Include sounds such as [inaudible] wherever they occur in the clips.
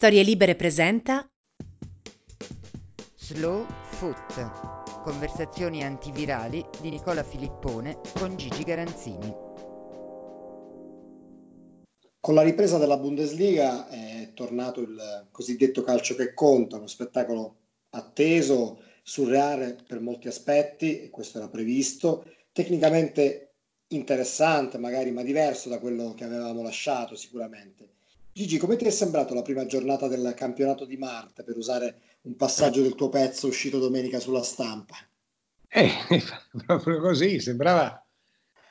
Storie Libere presenta Slow Foot. Conversazioni antivirali di Nicola Filippone con Gigi Garanzini. Con la ripresa della Bundesliga è tornato il cosiddetto calcio che conta, uno spettacolo atteso, surreale per molti aspetti, e questo era previsto, tecnicamente interessante magari, ma diverso da quello che avevamo lasciato sicuramente. Gigi, come ti è sembrato la prima giornata del campionato di Marte, per usare un passaggio del tuo pezzo uscito domenica sulla stampa? Eh, [laughs] proprio così, sembrava,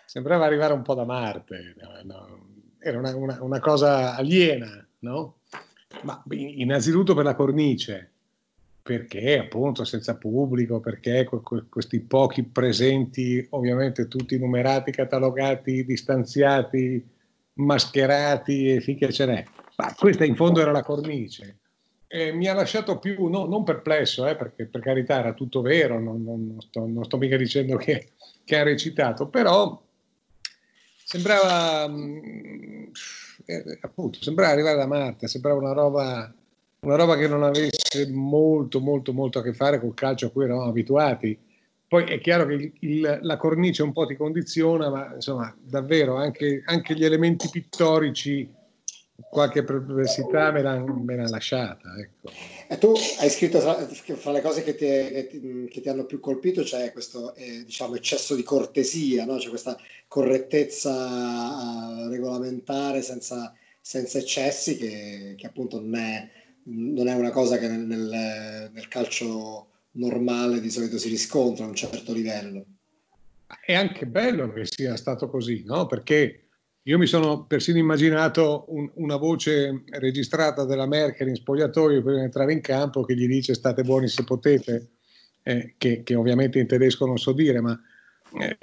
sembrava arrivare un po' da Marte, no, era una, una, una, cosa aliena, no? Ma innanzitutto per la cornice, perché appunto senza pubblico, perché questi pochi presenti, ovviamente tutti numerati, catalogati, distanziati, mascherati e finché ce n'è. Ma questa in fondo era la [laughs] cornice. E mi ha lasciato più, no, non perplesso, eh, perché per carità era tutto vero, non, non, non, sto, non sto, mica dicendo che, che, ha recitato, però sembrava, mh, eh, appunto, sembrava arrivare da Marte, sembrava una roba, una roba che non avesse molto, molto, molto a che fare col calcio a cui eravamo abituati poi è chiaro che il, il, la cornice un po' ti condiziona, ma insomma, davvero anche, anche gli elementi pittorici, qualche perversità me l'ha, lasciata. Ecco. E tu hai scritto fra, fra le cose che ti, che, ti, che ti, hanno più colpito c'è questo eh, diciamo, eccesso di cortesia, no? c'è questa correttezza uh, regolamentare senza, senza eccessi che, che appunto non è, non è, una cosa che nel, nel, nel calcio normale di solito si riscontra a un certo livello. È anche bello che sia stato così, no? Perché io mi sono persino immaginato un, una voce registrata della Merkel in spogliatoio prima di entrare in campo che gli dice state buoni se potete, eh, che, che, ovviamente in tedesco non so dire, ma eh,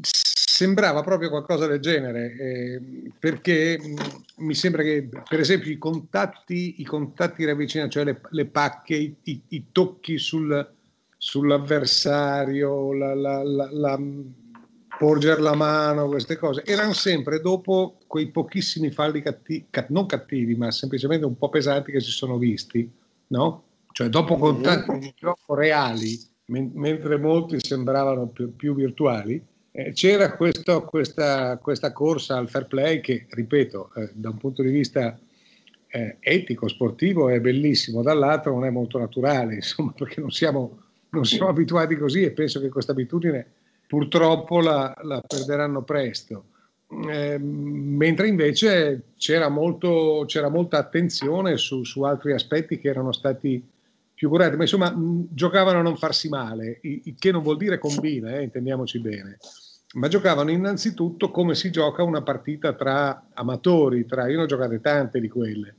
sembrava proprio qualcosa del genere, eh, perché mh, mi sembra che per esempio i contatti, i contatti ravvicinati, cioè le, le pacche, i, i, i, tocchi sul, sull'avversario, la, la, la, la porgere la mano, queste cose, erano sempre dopo quei pochissimi falli cattivi, non cattivi, ma semplicemente un po' pesanti che si sono visti, no? Cioè dopo contatti di gioco reali, men- mentre molti sembravano più, più virtuali, eh, c'era questo, questa, questa, corsa al fair play che, ripeto, eh, da un punto di vista eh, etico, sportivo è bellissimo, dall'altro non è molto naturale, [laughs] insomma, perché non siamo, non siamo abituati così e penso che questa abitudine purtroppo la, la perderanno presto. Eh, mentre invece c'era, molto, c'era molta attenzione su, su, altri aspetti che erano stati più curati, ma insomma mh, giocavano a non farsi male, il che non vuol dire combina, eh, intendiamoci bene ma giocavano innanzitutto come si gioca una partita tra amatori, tra, io ne ho giocate tante di quelle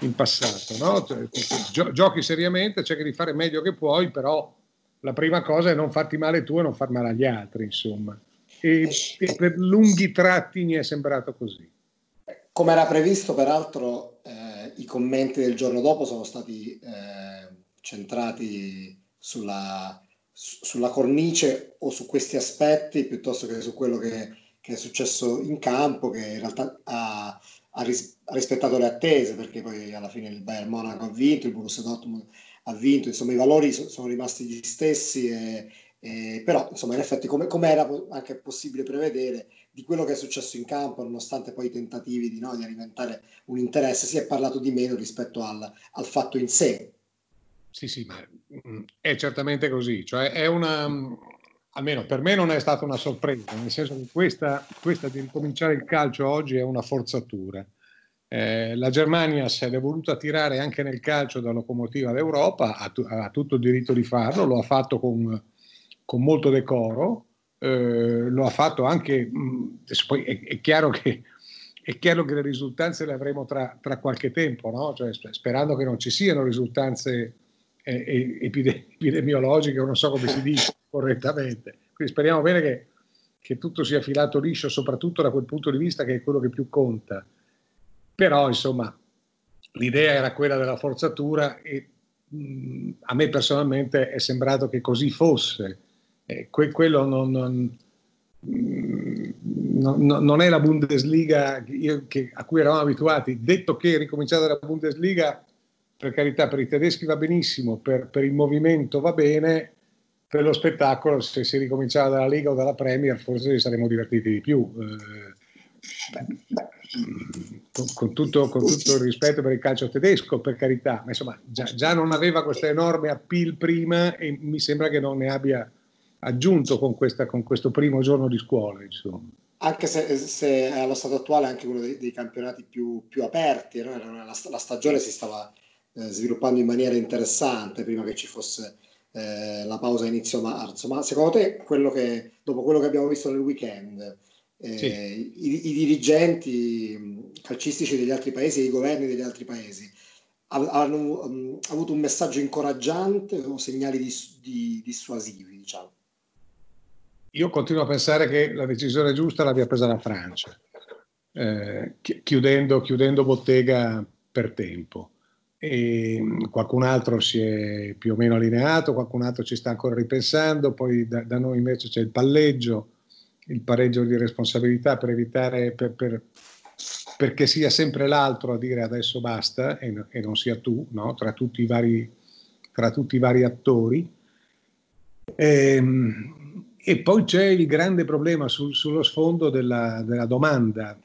in passato, no? Cioè, gio- giochi seriamente, cerchi di fare meglio che puoi, però la prima cosa è non farti male tu e non far male agli altri, insomma. E, e per lunghi tratti mi è sembrato così. Come era previsto, peraltro, eh, i commenti del giorno dopo sono stati eh, centrati sulla sulla cornice o su questi aspetti piuttosto che su quello che, che è successo in campo, che in realtà ha, ha, ris- ha, rispettato le attese, perché poi alla fine il Bayern Monaco ha vinto, il Borussia Dortmund ha vinto, insomma i valori so- sono rimasti gli stessi, e, e, però insomma in effetti come, come era anche possibile prevedere di quello che è successo in campo, nonostante poi i tentativi di, no, di alimentare un interesse, si è parlato di meno rispetto al, al fatto in sé, sì, sì, ma mm, è certamente così, cioè è una, almeno per me non è stata una sorpresa, nel senso che questa, questa di ricominciare il calcio oggi è una forzatura. Eh, la Germania se l'è voluta tirare anche nel calcio da locomotiva d'Europa, ha, ha tutto il diritto di farlo, lo ha fatto con, con molto decoro, eh, lo ha fatto anche, mh, poi è, è, chiaro che, è, chiaro che, le risultanze le avremo tra, tra qualche tempo, no? cioè, sperando che non ci siano risultanze eh, epidemiologiche, non so come si dice [laughs] correttamente. Quindi speriamo bene che, che, tutto sia filato liscio, soprattutto da quel punto di vista che è quello che più conta. Però, insomma, l'idea era quella della forzatura e mh, a me personalmente è sembrato che così fosse. Eh, que- quello non, non, non, è la Bundesliga a cui eravamo abituati. Detto che ricominciata la Bundesliga per carità, per i tedeschi va benissimo, per, per il movimento va bene, per lo spettacolo, se si ricominciava dalla Lega o dalla Premier, forse ci saremmo divertiti di più. Eh, con, con, tutto, con, tutto, il rispetto per il calcio tedesco, per carità, ma insomma già, già, non aveva questo enorme appeal prima e mi sembra che non ne abbia aggiunto con, questa, con questo primo giorno di scuola. Insomma. Anche se, se, allo stato attuale è anche uno dei, dei campionati più, più aperti, no? la, la, stagione si stava eh, sviluppando in maniera interessante prima che ci fosse eh, la pausa inizio marzo, ma secondo te quello che, dopo quello che abbiamo visto nel weekend, eh, sì. i, i, dirigenti calcistici degli altri paesi e i governi degli altri paesi hanno um, avuto un messaggio incoraggiante o segnali dis, di, dissuasivi, diciamo? Io continuo a pensare che la decisione giusta l'abbia presa la Francia, eh, chiudendo, chiudendo bottega per tempo. E qualcun altro si è più o meno allineato, qualcun altro ci sta ancora ripensando, poi da, da noi invece c'è il palleggio, il pareggio di responsabilità per evitare, per, per, perché sia sempre l'altro a dire adesso basta e, e non sia tu, no? tra, tutti vari, tra, tutti i vari, attori. E, ehm, e poi c'è il grande problema sul, sullo sfondo della, della domanda,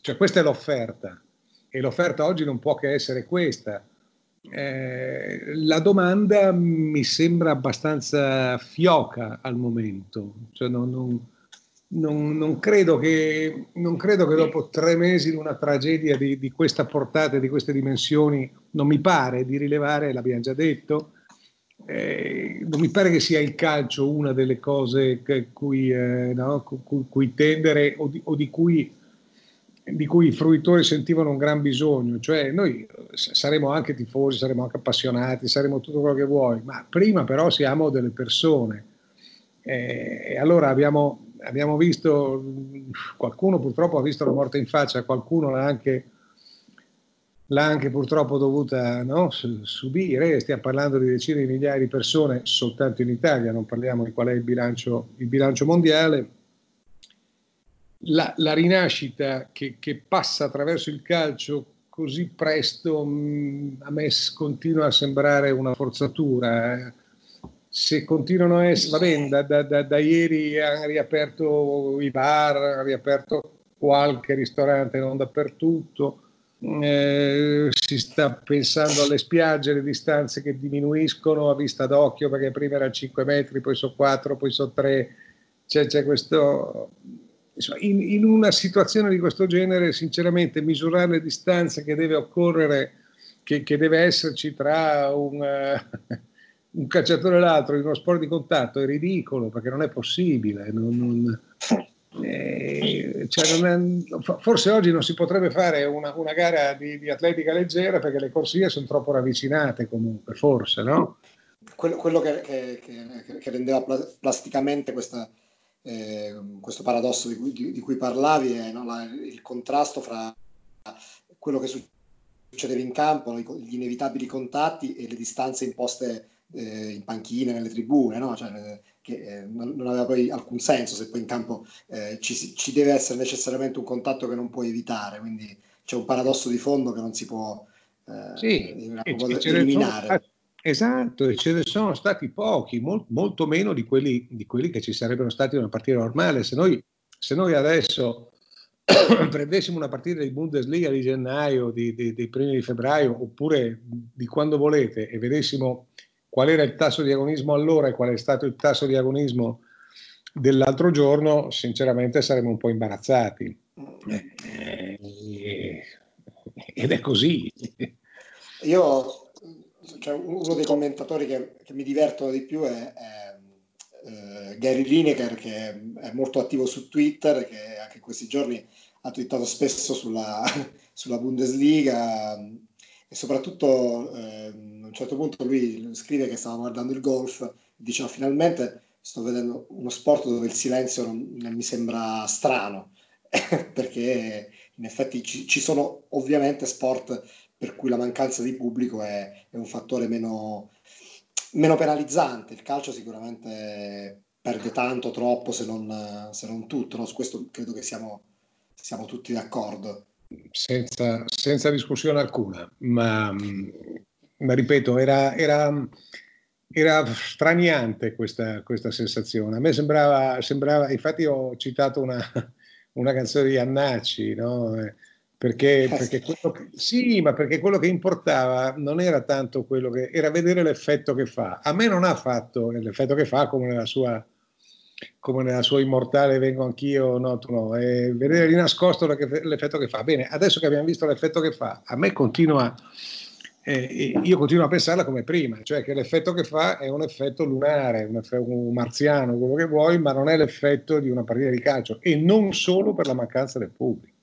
cioè questa è l'offerta e l'offerta oggi non può che essere questa. Eh, la domanda mi sembra abbastanza fioca al momento, cioè non, non, non, non, credo che, non credo che dopo tre mesi di una tragedia di, di questa portata di queste dimensioni, non mi pare di rilevare, l'abbiamo già detto, eh, non mi pare che sia il calcio una delle cose cui, eh, no, cui, cui, tendere o di, o di, cui, di, cui, i fruitori sentivano un gran bisogno. Cioè noi saremo anche tifosi, saremo anche appassionati, saremo tutto quello che vuoi, ma prima però siamo delle persone. Eh, e allora abbiamo abbiamo visto, qualcuno purtroppo ha visto la morte in faccia, qualcuno l'ha anche, l'ha anche purtroppo dovuta no, subire, stiamo parlando di decine di migliaia di persone soltanto in Italia, non parliamo di qual è il bilancio, il bilancio mondiale. La, la rinascita che, che, passa attraverso il calcio così presto mh, a me continua a sembrare una forzatura. Eh se continuano a essere, va bene, da, da, da, da, ieri hanno riaperto i bar, hanno riaperto qualche ristorante, non dappertutto, eh, si sta pensando alle spiagge, le distanze che diminuiscono a vista d'occhio perché prima erano 5 metri, poi sono 4, poi sono 3, c'è, c'è questo... In, in, una situazione di questo genere, sinceramente, misurare le distanze che deve occorrere, che, che deve esserci tra un... Un calciatore e l'altro in uno sport di contatto è ridicolo perché non è possibile. Non, non, eh, cioè non è, forse oggi non si potrebbe fare una, una gara di, di, atletica leggera perché le corsie sono troppo ravvicinate comunque, forse, no? Quello, quello che, che, che, che, rendeva plasticamente questa, eh, questo paradosso di cui, di, di cui parlavi è no, la, il contrasto fra quello che succedeva in campo, gli inevitabili contatti e le distanze imposte eh, in panchine, nelle tribune, no? cioè, che eh, non, non, aveva poi alcun senso se poi in campo eh, ci, ci, deve essere necessariamente un contatto che non puoi evitare, quindi c'è un paradosso di fondo che non si può eh, sì, eliminare. Esatto, e ce ne sono stati pochi, mol, molto meno di quelli, di quelli, che ci sarebbero stati in una partita normale. Se noi, se noi adesso [clears throat] prendessimo una partita di Bundesliga di gennaio, di, di, dei primi di febbraio, oppure di quando volete, e vedessimo qual era il tasso di agonismo allora e qual è stato il tasso di agonismo dell'altro giorno, sinceramente saremmo un po' imbarazzati. Eh, ed è così. Io, cioè, uno dei commentatori che, che, mi divertono di più è, è eh, Gary Lineker, che è molto attivo su Twitter, che anche in questi giorni ha twittato spesso sulla, [laughs] sulla Bundesliga e soprattutto eh, a un certo punto lui scrive che stava guardando il golf diceva finalmente sto vedendo uno sport dove il silenzio non, non mi sembra strano. [laughs] Perché in effetti ci, ci, sono ovviamente sport per cui la mancanza di pubblico è, è un fattore meno, meno, penalizzante. Il calcio sicuramente perde tanto, troppo se non, se non tutto no? su questo credo che siamo, siamo tutti d'accordo senza, senza discussione alcuna, ma ma ripeto, era, era, era straniante questa, questa, sensazione. A me sembrava, sembrava, infatti ho citato una, una canzone di Annacci, no? Perché, eh, perché che, sì, ma perché quello che importava non era tanto quello che era vedere l'effetto che fa. A me non ha fatto l'effetto che fa come nella sua, come nella sua immortale Vengo anch'io, no, tu no, è vedere di nascosto l'effetto che fa. Bene, adesso che abbiamo visto l'effetto che fa, a me continua, eh, io continuo a pensarla come prima, cioè che l'effetto che fa è un effetto lunare, un, effetto, un marziano, quello che vuoi, ma non è l'effetto di una partita di calcio e non solo per la mancanza del pubblico.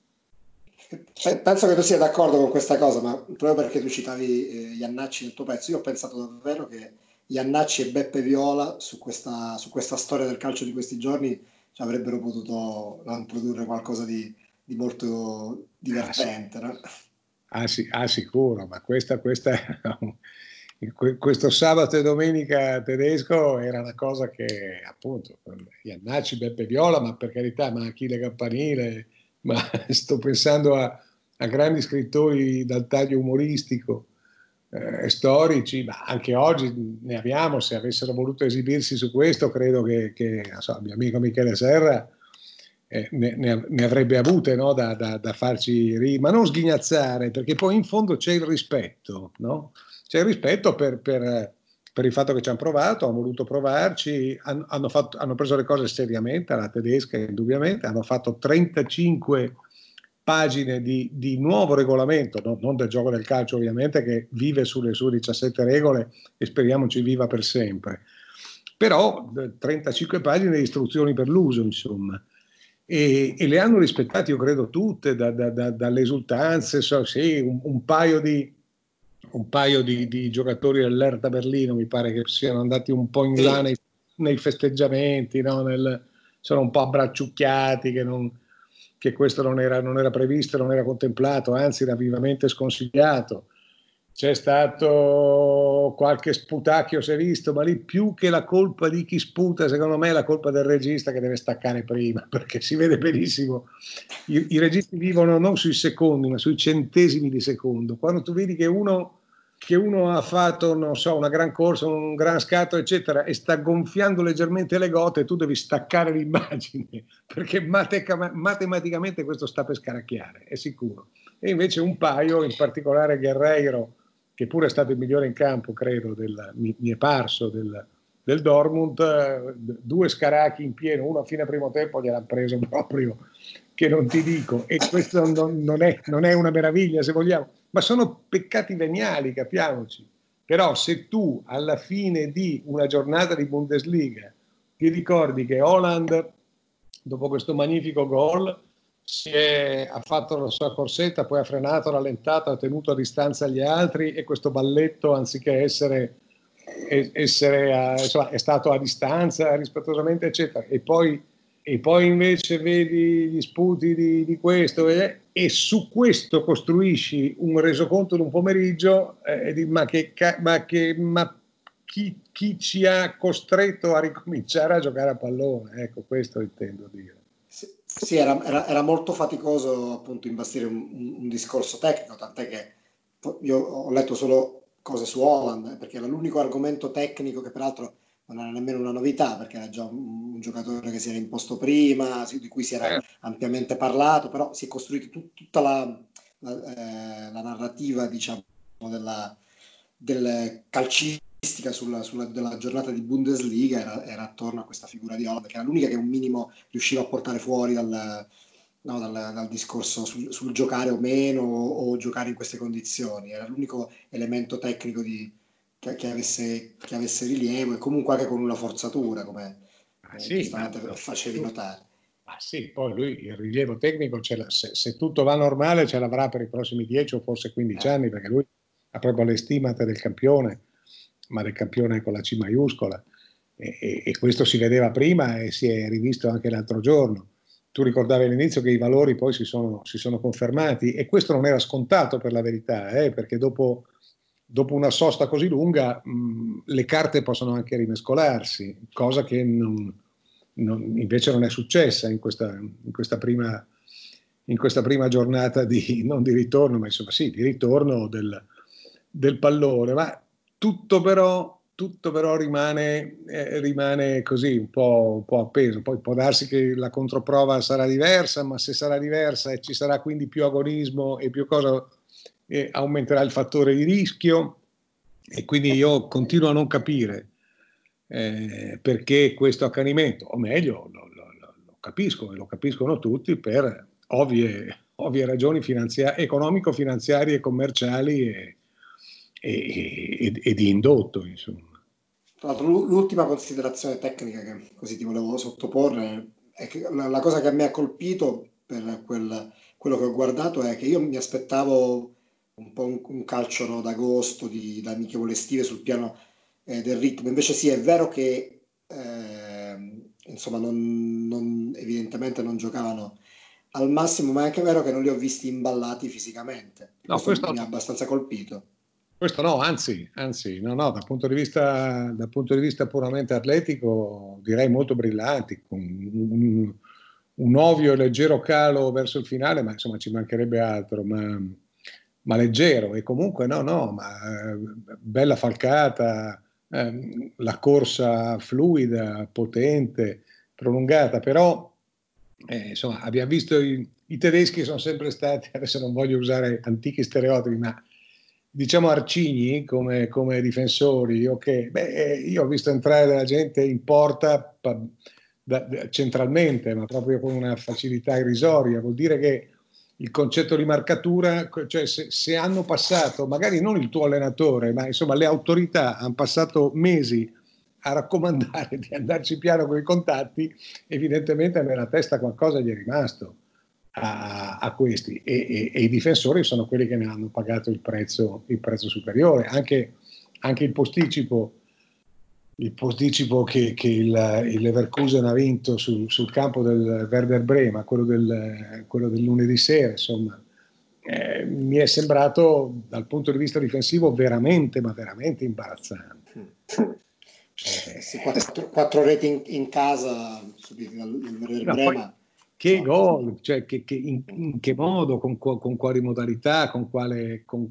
Penso che tu sia d'accordo con questa cosa, ma proprio perché tu citavi eh, Iannacci nel tuo pezzo, io ho pensato davvero che Iannacci e Beppe Viola su questa, su questa storia del calcio di questi giorni avrebbero potuto produrre qualcosa di, di molto divertente. Ah, no? ah, sì, ah, sicuro, ma questa, questa, [laughs] questo sabato e domenica tedesco era una cosa che appunto Iannacci, Beppe Viola, ma per carità, ma Achille Campanile ma [laughs] sto pensando a, a grandi scrittori dal taglio umoristico, eh, storici, ma anche oggi ne abbiamo, se avessero voluto esibirsi su questo, credo che, che so, il mio amico Michele Serra eh, ne, ne, avrebbe avute no? da, da, da, farci ri, ma non sghignazzare, perché poi in fondo c'è il rispetto, no? c'è il rispetto per, per per il fatto che ci hanno provato, hanno voluto provarci, hanno, hanno, fatto, hanno preso le cose seriamente, alla tedesca indubbiamente, hanno fatto 35 pagine di, di nuovo regolamento, no, non del gioco del calcio ovviamente, che vive sulle sue 17 regole e speriamo ci viva per sempre, però 35 pagine di istruzioni per l'uso, insomma. E, e le hanno rispettate, io credo, tutte, da, da, da, dalle esultanze, so, sì, un, un paio di, un paio di, di giocatori dell'Erta Berlino mi pare che siano andati un po' in là nei, nei festeggiamenti, no? Nel, sono un po' abbracciucchiati che, non, che questo non era, non era, previsto, non era contemplato, anzi era vivamente sconsigliato. C'è stato qualche sputacchio, si è visto, ma lì più che la colpa di chi sputa, secondo me è la colpa del regista che deve staccare prima, [laughs] perché si vede benissimo. I, i registi vivono non sui secondi, ma sui centesimi di secondo. Quando tu vedi che uno che uno ha fatto, non so, una gran corsa, un gran scatto, eccetera, e sta gonfiando leggermente le gote, tu devi staccare l'immagine, [laughs] perché mateca- matematicamente questo sta per scaracchiare, è sicuro. E invece un paio, in particolare Guerreiro, che pure è stato il migliore in campo, credo, del, mi, mi, è parso, del, del Dortmund, due scaracchi in pieno, uno a fine primo tempo gliel'ha preso proprio, che non ti dico, e questo non, non, è, non è una meraviglia, se vogliamo ma sono peccati veniali, capiamoci. Però se tu alla fine di una giornata di Bundesliga ti ricordi che Holland, dopo questo magnifico gol, è, ha fatto la sua corsetta, poi ha frenato, rallentato, ha tenuto a distanza gli altri e questo balletto, anziché essere, essere a, insomma, è stato a distanza rispettosamente, eccetera. E poi e poi invece vedi gli sputi di, di questo eh, e su questo costruisci un resoconto di un pomeriggio eh, e di, ma, che, ma, che, ma chi, chi, ci ha costretto a ricominciare a giocare a pallone? Ecco, questo intendo dire. Sì, sì era, era, era, molto faticoso appunto imbastire un, un, un, discorso tecnico, tant'è che io ho letto solo cose su Holland, perché era l'unico argomento tecnico che peraltro non era nemmeno una novità perché era già un, un giocatore che si era imposto prima, di cui si era eh. ampiamente parlato, però si è costruita tut, tutta la, la, eh, la, narrativa diciamo, della, del calcistica sulla, sulla, della giornata di Bundesliga era, era, attorno a questa figura di Holland, che era l'unica che un minimo riusciva a portare fuori dal, no, dal, dal discorso sul, sul, giocare o meno o, o giocare in queste condizioni, era l'unico elemento tecnico di che, che, avesse, che, avesse, rilievo e comunque anche con una forzatura, come ah, sì, ma, facevi notare. Ma sì, poi lui il rilievo tecnico, se, se, tutto va normale, ce l'avrà per i prossimi 10 o forse 15 eh. anni, perché lui ha proprio le stimate del campione, ma del campione con la C maiuscola. E, e, e, questo si vedeva prima e si è rivisto anche l'altro giorno. Tu ricordavi all'inizio che i valori poi si sono, si sono confermati e questo non era scontato per la verità, eh, perché dopo dopo una sosta così lunga mh, le carte possono anche rimescolarsi, cosa che non, non, invece non è successa in questa, in questa, prima, in questa prima, giornata di, [laughs] non di ritorno, ma insomma sì, di ritorno del, del pallone, ma tutto però, tutto però rimane, eh, rimane, così un po', un po', appeso. Poi può darsi che la controprova sarà diversa, ma se sarà diversa e ci sarà quindi più agonismo e più cosa, eh, aumenterà il fattore di rischio. E quindi io continuo a non capire eh, perché questo accanimento, o meglio, lo, lo, lo, capisco e lo capiscono tutti per ovvie, ovvie ragioni finanzia- economico-finanziarie, commerciali e, e, e, e di indotto, insomma. L'ultima considerazione tecnica che così ti volevo sottoporre è che la, cosa che mi ha colpito per quel, quello che ho guardato è che io mi aspettavo un po' un, un calcio no, d'agosto di, da amichevole estive sul piano eh, del ritmo. Invece sì, è vero che eh, insomma non, non, evidentemente non giocavano al massimo, ma è anche vero che non li ho visti imballati fisicamente. No, questo, questo mi ha abbastanza colpito. Questo no, anzi, anzi no, no, dal, punto di vista, dal punto di vista puramente atletico direi molto brillanti, con un, un ovvio e leggero calo verso il finale, ma insomma ci mancherebbe altro, ma, ma leggero. E comunque no, no, ma eh, bella falcata, eh, la corsa fluida, potente, prolungata, però eh, insomma abbiamo visto i, i, tedeschi sono sempre stati, [laughs] adesso non voglio usare antichi stereotipi, ma diciamo arcigni come, come difensori, ok, beh, io ho visto entrare della gente in porta da, centralmente, ma proprio con una facilità irrisoria, vuol dire che il concetto di marcatura, cioè se, se, hanno passato, magari non il tuo allenatore, ma insomma le autorità hanno passato mesi a raccomandare [laughs] di andarci piano con i contatti, evidentemente nella testa qualcosa gli è rimasto a, a questi e, e, e, i difensori sono quelli che ne hanno pagato il prezzo, il prezzo superiore. Anche, anche il posticipo il posticipo che, che il, il, Leverkusen ha vinto sul, sul, campo del Werder Brema, quello del, quello del lunedì sera, insomma, eh, mi è sembrato dal punto di vista difensivo veramente, ma veramente imbarazzante. Eh, sì, quattro, quattro, reti in, in casa subite dal Werder no, Brema. Che gol, cioè che, che in, in, che modo, con, con quali modalità, con quale... Con,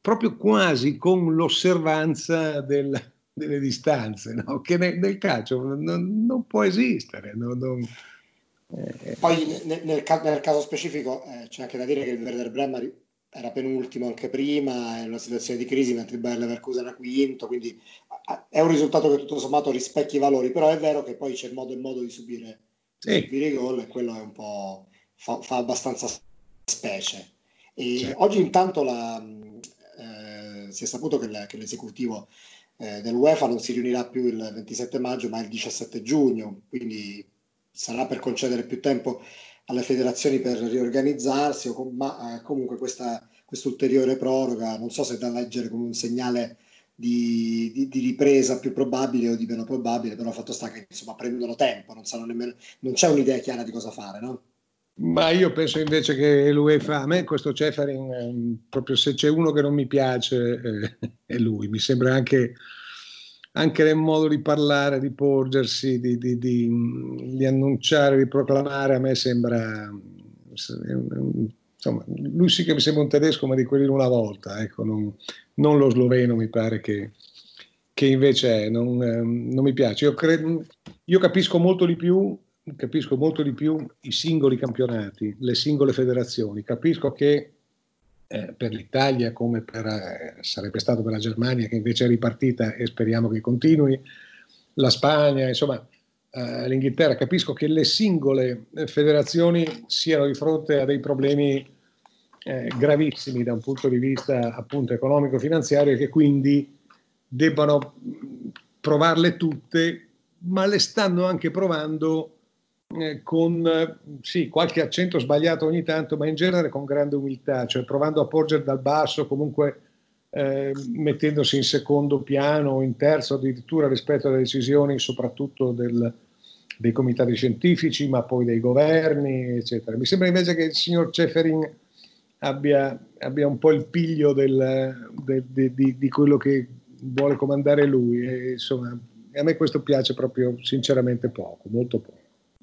proprio quasi con l'osservanza del, delle distanze, no? che nel, nel, calcio non, non può esistere. Non, non, eh. Poi nel, nel, nel, caso specifico eh, c'è anche da dire che il Werder Bremma era penultimo anche prima, è una situazione di crisi, mentre il Bayer Leverkusen era quinto, quindi è un risultato che tutto sommato rispecchia i valori, però è vero che poi c'è il modo e modo di subire, sì. subire i gol e quello è un po' fa, fa abbastanza specie. E sì. Oggi intanto la, eh, si è saputo che, che l'esecutivo eh, dell'UEFA non si riunirà più il 27 maggio ma il 17 giugno, quindi sarà per concedere più tempo alle federazioni per riorganizzarsi, o com- ma eh, comunque questa ulteriore proroga non so se da leggere come un segnale di, di, di, ripresa più probabile o di meno probabile, però fatto sta che insomma prendono tempo, non, nemmeno, non c'è un'idea chiara di cosa fare, no? Ma io penso invece che l'UEFA, a me questo Ceferin, eh, proprio se c'è uno che non mi piace eh, è lui, mi sembra anche, anche, nel modo di parlare, di porgersi, di, di, di, di annunciare, di proclamare, a me sembra, insomma, lui sì che mi sembra un tedesco ma di quelli di una volta, ecco, non, non lo sloveno mi pare che, che invece è, non, eh, non mi piace. Io, cre- io capisco molto di più capisco molto di più i singoli campionati, le singole federazioni. Capisco che eh, per l'Italia, come per, eh, sarebbe stato per la Germania, che invece è ripartita e speriamo che continui, la Spagna, insomma, eh, l'Inghilterra, capisco che le singole eh, federazioni siano di fronte a dei problemi eh, gravissimi da un punto di vista appunto economico-finanziario e che quindi debbano provarle tutte, ma le stanno anche provando eh, con sì, qualche accento sbagliato ogni tanto, ma in genere con grande umiltà, cioè provando a porgere dal basso, comunque eh, mettendosi in secondo piano o in terzo addirittura rispetto alle decisioni soprattutto del, dei comitati scientifici, ma poi dei governi, eccetera. Mi sembra invece che il signor Ceferin abbia, abbia un po' il piglio del, de, de, de, di quello che vuole comandare lui e insomma a me questo piace proprio sinceramente poco, molto poco.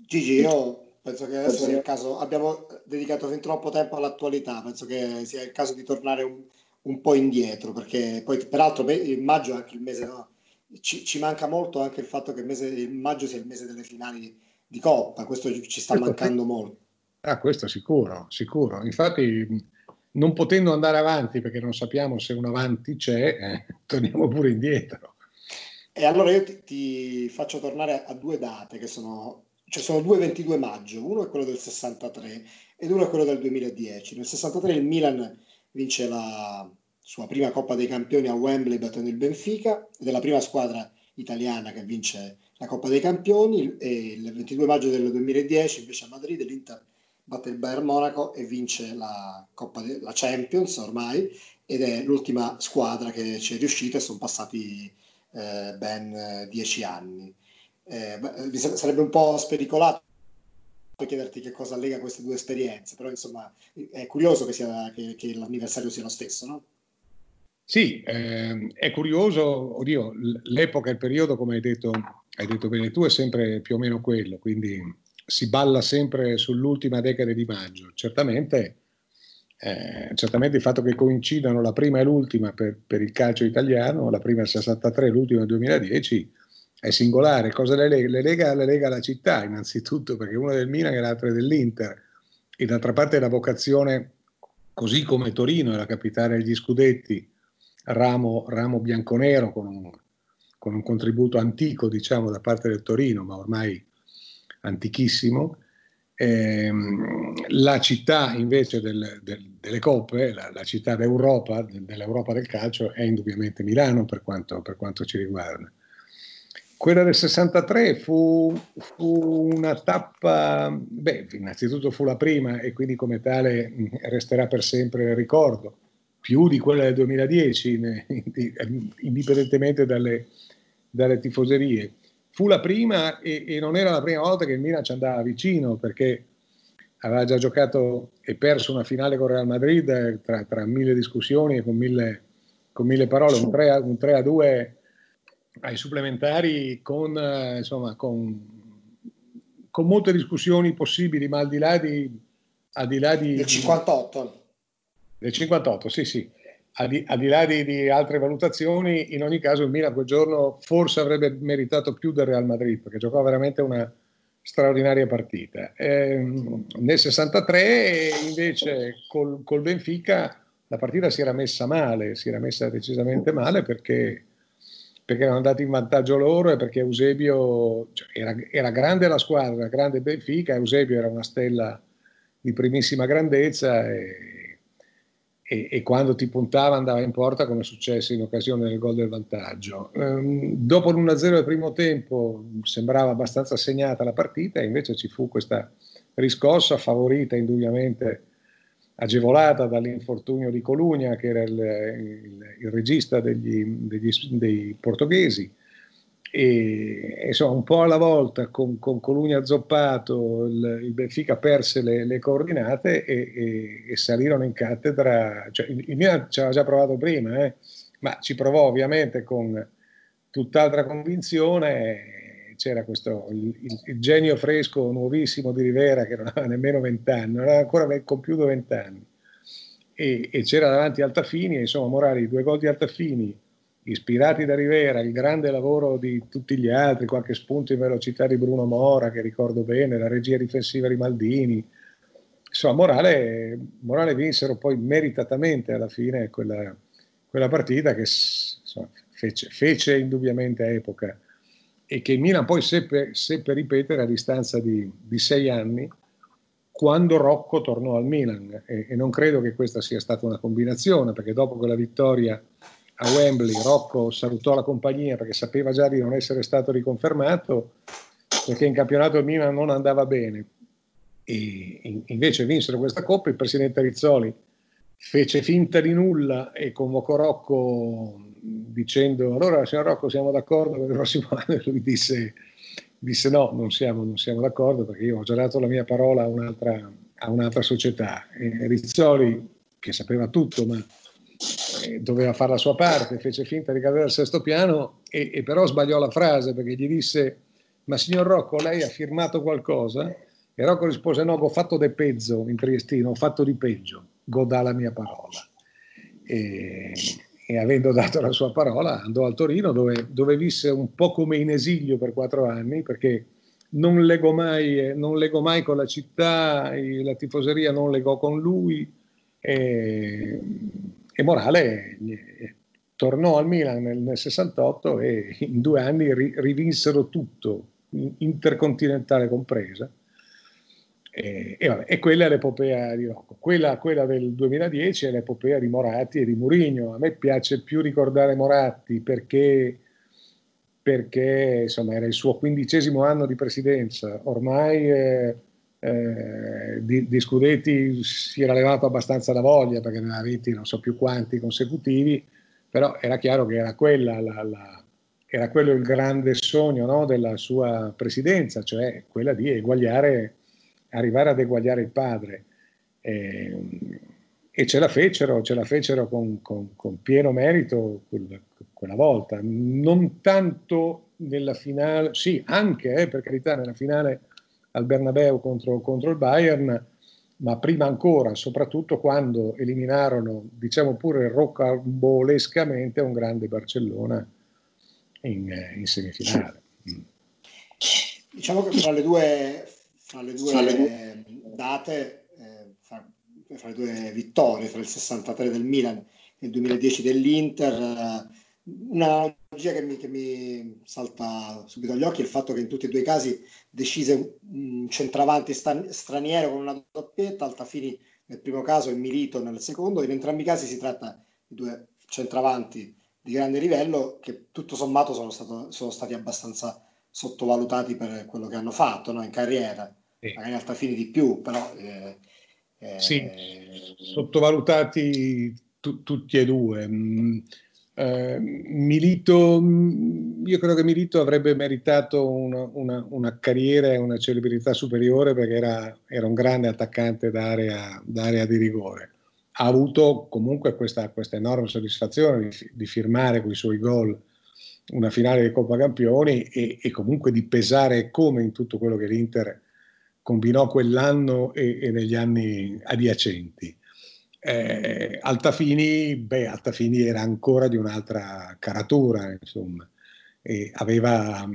Gigi, io penso che adesso sia il caso, abbiamo dedicato fin troppo tempo all'attualità, penso che sia il caso di tornare un, un po' indietro, perché poi peraltro il maggio è anche il mese, no? ci, ci, manca molto anche il fatto che il, mese, il maggio sia il mese delle finali di Coppa, questo ci sta mancando molto. Ah, questo sicuro, sicuro. Infatti, non potendo andare avanti perché non sappiamo se un avanti c'è, eh, torniamo pure indietro. E allora io ti, ti, faccio tornare a due date che sono, cioè sono due 22 maggio, uno è quello del 63 ed uno è quello del 2010. Nel 63 il Milan vince la sua prima Coppa dei Campioni a Wembley battendo il Benfica ed è la prima squadra italiana che vince la Coppa dei Campioni e il 22 maggio del 2010 invece a Madrid l'Inter batte il Bayern Monaco e vince la Coppa de- la Champions ormai ed è l'ultima squadra che ci è riuscita e sono passati eh, ben dieci anni. Eh, sarebbe un po' spericolato chiederti che cosa lega queste due esperienze, però insomma è curioso che, sia, che, che l'anniversario sia lo stesso, no? Sì, eh, è curioso, oddio, l'epoca, il periodo, come hai detto, hai detto bene tu, è sempre più o meno quello, quindi si balla sempre sull'ultima decade di maggio. Certamente, eh, certamente il fatto che coincidano la prima e l'ultima per, per, il calcio italiano, la prima il 63 e l'ultima il 2010, è singolare. Cosa le lega? Le lega, le lega la città, innanzitutto, perché una del Milan e l'altra dell'Inter. E d'altra parte la vocazione, così come Torino è la capitale degli scudetti, ramo, ramo bianconero con un, con un contributo antico, diciamo, da parte del Torino, ma ormai antichissimo. Eh, la città invece del, del, delle coppe, la, la città d'Europa, dell'Europa del calcio, è indubbiamente Milano per quanto, per quanto ci riguarda. Quella del 63 fu, fu, una tappa, beh, innanzitutto fu la prima e quindi come tale resterà per sempre il ricordo, più di quella del 2010, indipendentemente dalle, dalle tifoserie. Fu la prima e, e, non era la prima volta che il Milan ci andava vicino perché aveva già giocato e perso una finale con Real Madrid eh, tra, tra mille discussioni e con mille, con mille parole, un 3, a, un 3 a 2 ai supplementari con, eh, insomma, con, con, molte discussioni possibili, ma al di là di... Al di là di del 58. Del 58, sì, sì al di, al di là di, di, altre valutazioni, in ogni caso il Milan quel giorno forse avrebbe meritato più del Real Madrid perché giocò veramente una straordinaria partita. Ehm, nel 63 invece col, col, Benfica la partita si era messa male, si era messa decisamente male perché, perché erano andati in vantaggio loro e perché Eusebio cioè, era, era grande la squadra, grande Benfica, Eusebio era una stella di primissima grandezza e e, e, quando ti puntava andava in porta come è successo in occasione del gol del vantaggio. Ehm, dopo l'1-0 del primo tempo sembrava abbastanza segnata la partita e invece ci fu questa riscossa favorita indubbiamente agevolata dall'infortunio di Colugna che era il, il, il regista degli, degli, dei portoghesi. E insomma un po' alla volta con, con Colugna zoppato il, il, Benfica perse le, le coordinate e, e, e, salirono in cattedra. Cioè, il, il Milan ci aveva già provato prima eh, ma ci provò ovviamente con tutt'altra convinzione c'era questo il, il, genio fresco nuovissimo di Rivera che non aveva [laughs] nemmeno vent'anni non aveva ancora compiuto vent'anni e, e c'era davanti Altafini e insomma Morali due gol di Altafini ispirati da Rivera, il grande lavoro di tutti gli altri, qualche spunto in velocità di Bruno Mora, che ricordo bene, la regia difensiva di Maldini. Insomma, Morale, Morale vinsero poi meritatamente alla fine quella, quella partita che insomma, fece, fece, indubbiamente epoca e che il Milan poi seppe, seppe ripetere a distanza di, di, sei anni quando Rocco tornò al Milan. E, e non credo che questa sia stata una combinazione perché dopo quella vittoria a Wembley Rocco salutò la compagnia perché sapeva già di non essere stato riconfermato perché in campionato il Milan non andava bene. E invece vinsero questa coppa il presidente Rizzoli fece finta di nulla e convocò Rocco dicendo allora signor Rocco siamo d'accordo per il prossimo [laughs] anno? E lui disse, disse no non siamo, non siamo, d'accordo perché io ho già dato la mia parola a un'altra, a un'altra società. E Rizzoli che sapeva tutto ma eh, doveva fare la sua parte, fece finta di cadere al sesto piano e, e, però sbagliò la frase perché gli disse ma signor Rocco lei ha firmato qualcosa? E Rocco rispose no, ho fatto de pezzo in triestino, ho fatto di peggio, godà la mia parola. e, e, avendo dato la sua parola andò al Torino dove, dove, visse un po' come in esilio per quattro anni perché non legò mai, non legò mai con la città, la tifoseria non legò con lui e, e Morale tornò al Milan nel, nel 68 e in due anni ri, rivinsero tutto, intercontinentale compresa. E, e, vabbè, e, quella è l'epopea di Rocco. Quella, quella, del 2010 è l'epopea di Moratti e di Murigno. A me piace più ricordare Moratti perché, perché insomma, era il suo quindicesimo anno di presidenza. Ormai eh, eh, di, di, Scudetti si era levato abbastanza la voglia perché ne aveva vinti non so più quanti consecutivi però era chiaro che era, quella la, la, era quello il grande sogno no, della sua presidenza, cioè quella di eguagliare, arrivare ad eguagliare il padre. E, e ce la fecero, ce la fecero con, con, con pieno merito quella, quella, volta, non tanto nella finale, sì, anche eh, per carità, nella finale al Bernabeu contro, contro il Bayern, ma prima ancora, soprattutto quando eliminarono, diciamo pure rocambolescamente, un grande Barcellona in, in semifinale. Mm. Diciamo che fra le due, fra le due, fra le due date, eh, fra, fra, le due vittorie, fra il 63 del Milan e il 2010 dell'Inter, eh, una analogia che mi, che mi, salta subito agli occhi è il fatto che in tutti e due i casi decise un centravanti straniero con una doppietta, Altafini nel primo caso e Milito nel secondo. In entrambi i casi si tratta di due centravanti di grande livello che tutto sommato sono, stato, sono stati abbastanza sottovalutati per quello che hanno fatto no? in carriera. Sì. Magari Altafini di più, però... Eh, eh, sì, sottovalutati tu, tutti e due. Mm eh, Milito, io credo che Milito avrebbe meritato una, una, una carriera e una celebrità superiore perché era, era un grande attaccante d'area, d'area, di rigore. Ha avuto comunque questa, questa enorme soddisfazione di, di, firmare con i suoi gol una finale di Coppa Campioni e, e, comunque di pesare come in tutto quello che l'Inter combinò quell'anno e, e negli anni adiacenti. Eh, Altafini, beh, Altafini era ancora di un'altra caratura, insomma, aveva,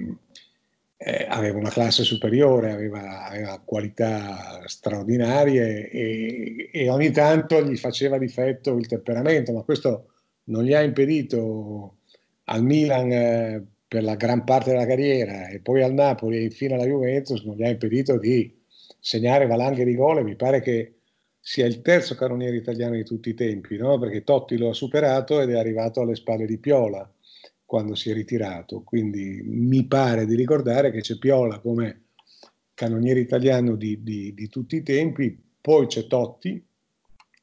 eh, aveva una classe superiore, aveva, aveva qualità straordinarie e, e, ogni tanto gli faceva difetto il temperamento, ma questo non gli ha impedito al Milan eh, per la gran parte della carriera e poi al Napoli e infine alla Juventus non gli ha impedito di segnare valanghe di gol mi pare che sia il terzo cannoniere italiano di tutti i tempi, no? perché Totti lo ha superato ed è arrivato alle spalle di Piola quando si è ritirato. Quindi mi pare di ricordare che c'è Piola come cannoniere italiano di, di, di tutti i tempi, poi c'è Totti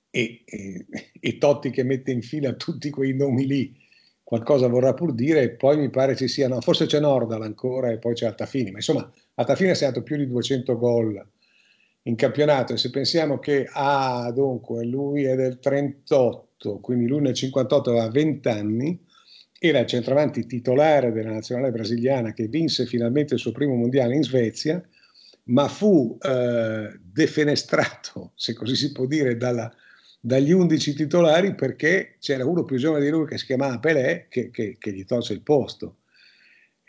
e, e, e, Totti che mette in fila tutti quei nomi lì, qualcosa vorrà pur dire, e poi mi pare ci siano, forse c'è Nordal ancora e poi c'è Altafini, ma insomma Altafini ha segnato più di 200 gol in campionato e se pensiamo che ah, dunque lui è del 38, quindi lui nel 58 aveva 20 anni, era il centravanti titolare della nazionale brasiliana che vinse finalmente il suo primo mondiale in Svezia, ma fu eh, defenestrato, se così si può dire, dalla, dagli 11 titolari perché c'era uno più giovane di lui che si chiamava Pelé che, che, che gli tolse il posto.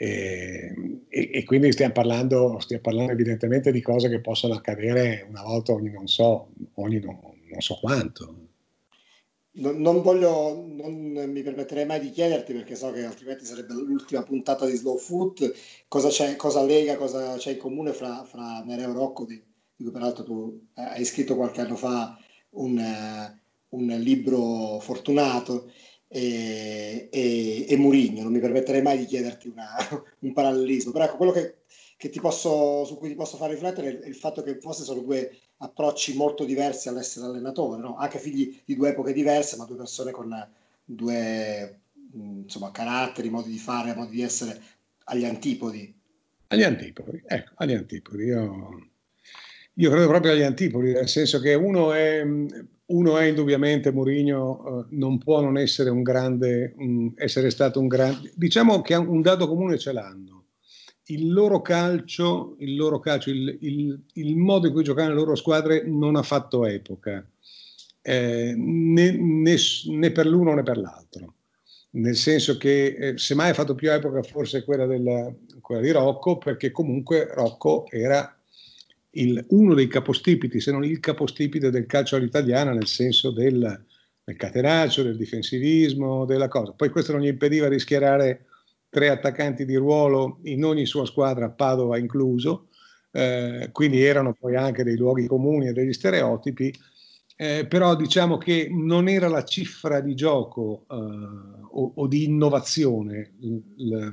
E, e, e, quindi stiamo parlando, stiamo parlando, evidentemente di cose che possono accadere una volta ogni non so, ogni non, non so quanto. Non, non, voglio, non mi permetterei mai di chiederti perché so che altrimenti sarebbe l'ultima puntata di Slow Food, cosa, c'è, cosa lega, cosa c'è in comune fra, fra Nereo Rocco, di, di, cui peraltro tu hai scritto qualche anno fa un, un libro fortunato e, e, e Murigno, non mi permetterei mai di chiederti una, [laughs] un parallelismo, però ecco, quello che, che ti posso, su cui ti posso far riflettere è il fatto che forse sono due approcci molto diversi all'essere allenatore, no? anche figli di due epoche diverse, ma due persone con due insomma, caratteri, modi di fare, modi di essere agli antipodi. Agli antipodi, ecco, agli antipodi. Io, io credo proprio agli antipodi, nel senso che uno è uno è indubbiamente Mourinho, eh, non può non essere un grande, um, essere stato un grande, diciamo che un dato comune ce l'hanno. Il loro calcio, il, loro calcio il, il, il modo in cui giocavano le loro squadre non ha fatto epoca. eh, né, né, né, per l'uno né per l'altro. Nel senso che eh, semmai ha fatto più epoca forse quella, del, quella di Rocco, perché comunque Rocco era il, uno dei capostipiti, se non il capostipite del calcio all'italiana, nel senso del, del catenaccio, del difensivismo, della cosa. Poi questo non gli impediva di schierare tre attaccanti di ruolo in ogni sua squadra, Padova incluso, eh, quindi erano poi anche dei luoghi comuni e degli stereotipi, eh, però diciamo che non era la cifra di gioco eh, o, o, di innovazione l,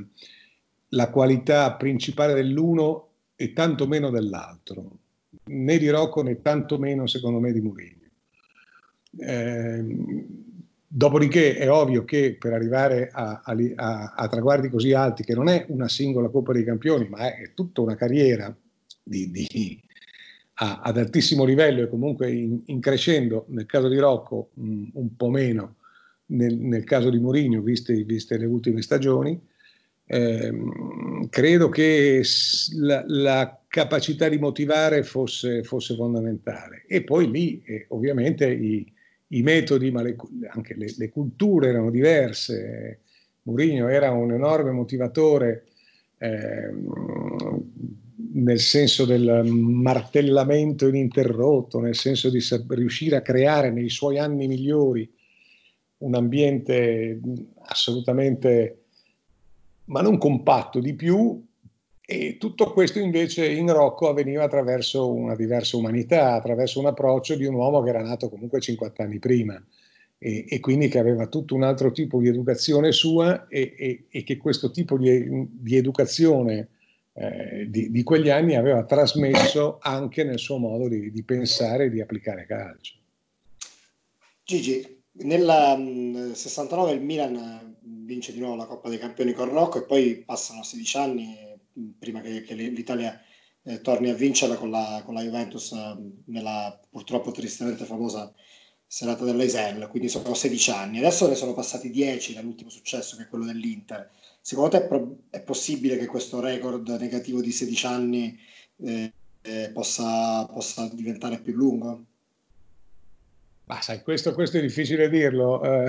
la qualità principale dell'uno e tanto meno dell'altro, né di Rocco né tanto meno secondo me di Mourinho. Eh, dopodiché è ovvio che per arrivare a, a, a, traguardi così alti, che non è una singola Coppa dei Campioni, ma è, è tutta una carriera di, di, a, ad altissimo livello e comunque in, in crescendo, nel caso di Rocco mh, un po' meno, nel, nel caso di Mourinho, viste, viste le ultime stagioni, eh, credo che la, la, capacità di motivare fosse, fosse fondamentale. E poi lì eh, ovviamente i, i, metodi, ma le, anche le, le, culture erano diverse. Mourinho era un enorme motivatore eh, nel senso del martellamento ininterrotto, nel senso di riuscire a creare nei suoi anni migliori un ambiente assolutamente ma non compatto di più, e tutto questo invece in Rocco avveniva attraverso una diversa umanità, attraverso un approccio di un uomo che era nato comunque 50 anni prima e, e quindi che aveva tutto un altro tipo di educazione sua e, e, e che questo tipo di, di educazione eh, di, di, quegli anni aveva trasmesso anche nel suo modo di, di pensare e di applicare calcio. Gigi, nel 69 il Milan vince di nuovo la Coppa dei Campioni con Rocco e poi passano 16 anni prima che, che l'Italia eh, torni a vincerla con la, con la Juventus eh, nella purtroppo tristemente famosa serata dell'Eisel, quindi sono 16 anni. Adesso ne sono passati 10 dall'ultimo successo che è quello dell'Inter. Secondo te è, pro- è possibile che questo record negativo di 16 anni eh, eh, possa, possa diventare più lungo? Ma sai, questo, questo è difficile dirlo. Uh,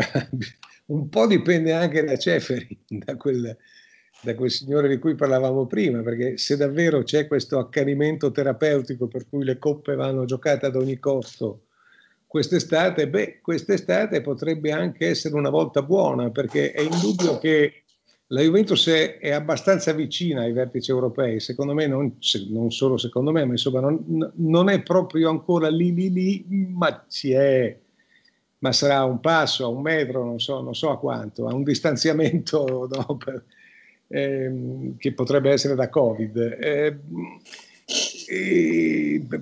un po' dipende anche da Ceferi, [laughs] da quel, da quel signore di cui parlavamo prima, perché se davvero c'è questo accanimento terapeutico per cui le coppe vanno giocate ad ogni costo quest'estate, beh, quest'estate potrebbe anche essere una volta buona, perché è indubbio che la Juventus è, è abbastanza vicina ai vertici europei, secondo me, non, non solo secondo me, ma insomma non, non, è proprio ancora lì lì lì, ma ci è ma sarà un passo, a un metro, non so, non so a quanto, a un distanziamento [laughs] no, per, ehm, che potrebbe essere da Covid. Eh,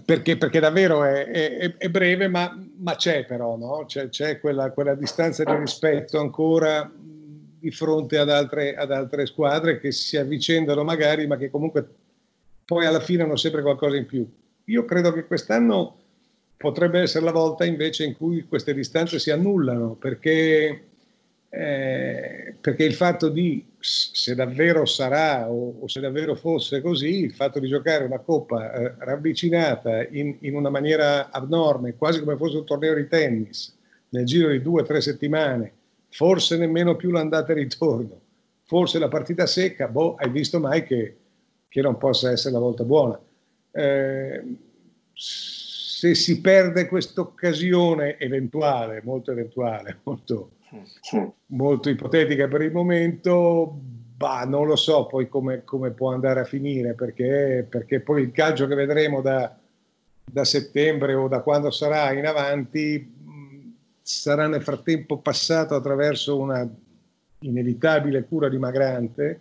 perché, perché, davvero è, è, è breve, ma, ma, c'è però, no? c'è, c'è quella, quella, distanza di rispetto ancora di fronte ad altre, ad altre squadre che si avvicendano magari, ma che comunque poi alla fine hanno sempre qualcosa in più. Io credo che quest'anno potrebbe essere la volta invece in cui queste distanze si annullano, perché, eh, perché il fatto di, se davvero sarà o, o, se davvero fosse così, il fatto di giocare una coppa eh, ravvicinata in, in, una maniera abnorme, quasi come fosse un torneo di tennis, nel giro di due o tre settimane, forse nemmeno più l'andata e ritorno, forse la partita secca, boh, hai visto mai che, che non possa essere la volta buona. Eh, se si perde questa occasione eventuale, molto eventuale, molto, molto, ipotetica per il momento, bah, non lo so poi come, come può andare a finire, perché, perché, poi il calcio che vedremo da, da settembre o da quando sarà in avanti sarà nel frattempo passato attraverso una inevitabile cura dimagrante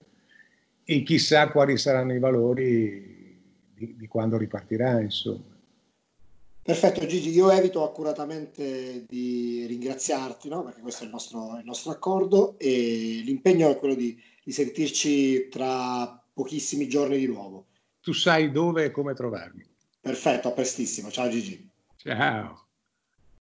e chissà quali saranno i valori di, di quando ripartirà, insomma. Perfetto Gigi, io evito accuratamente di ringraziarti, no? perché questo è il nostro, il nostro, accordo e l'impegno è quello di, di sentirci tra pochissimi giorni di nuovo. Tu sai dove e come trovarmi. Perfetto, a prestissimo. Ciao Gigi. Ciao.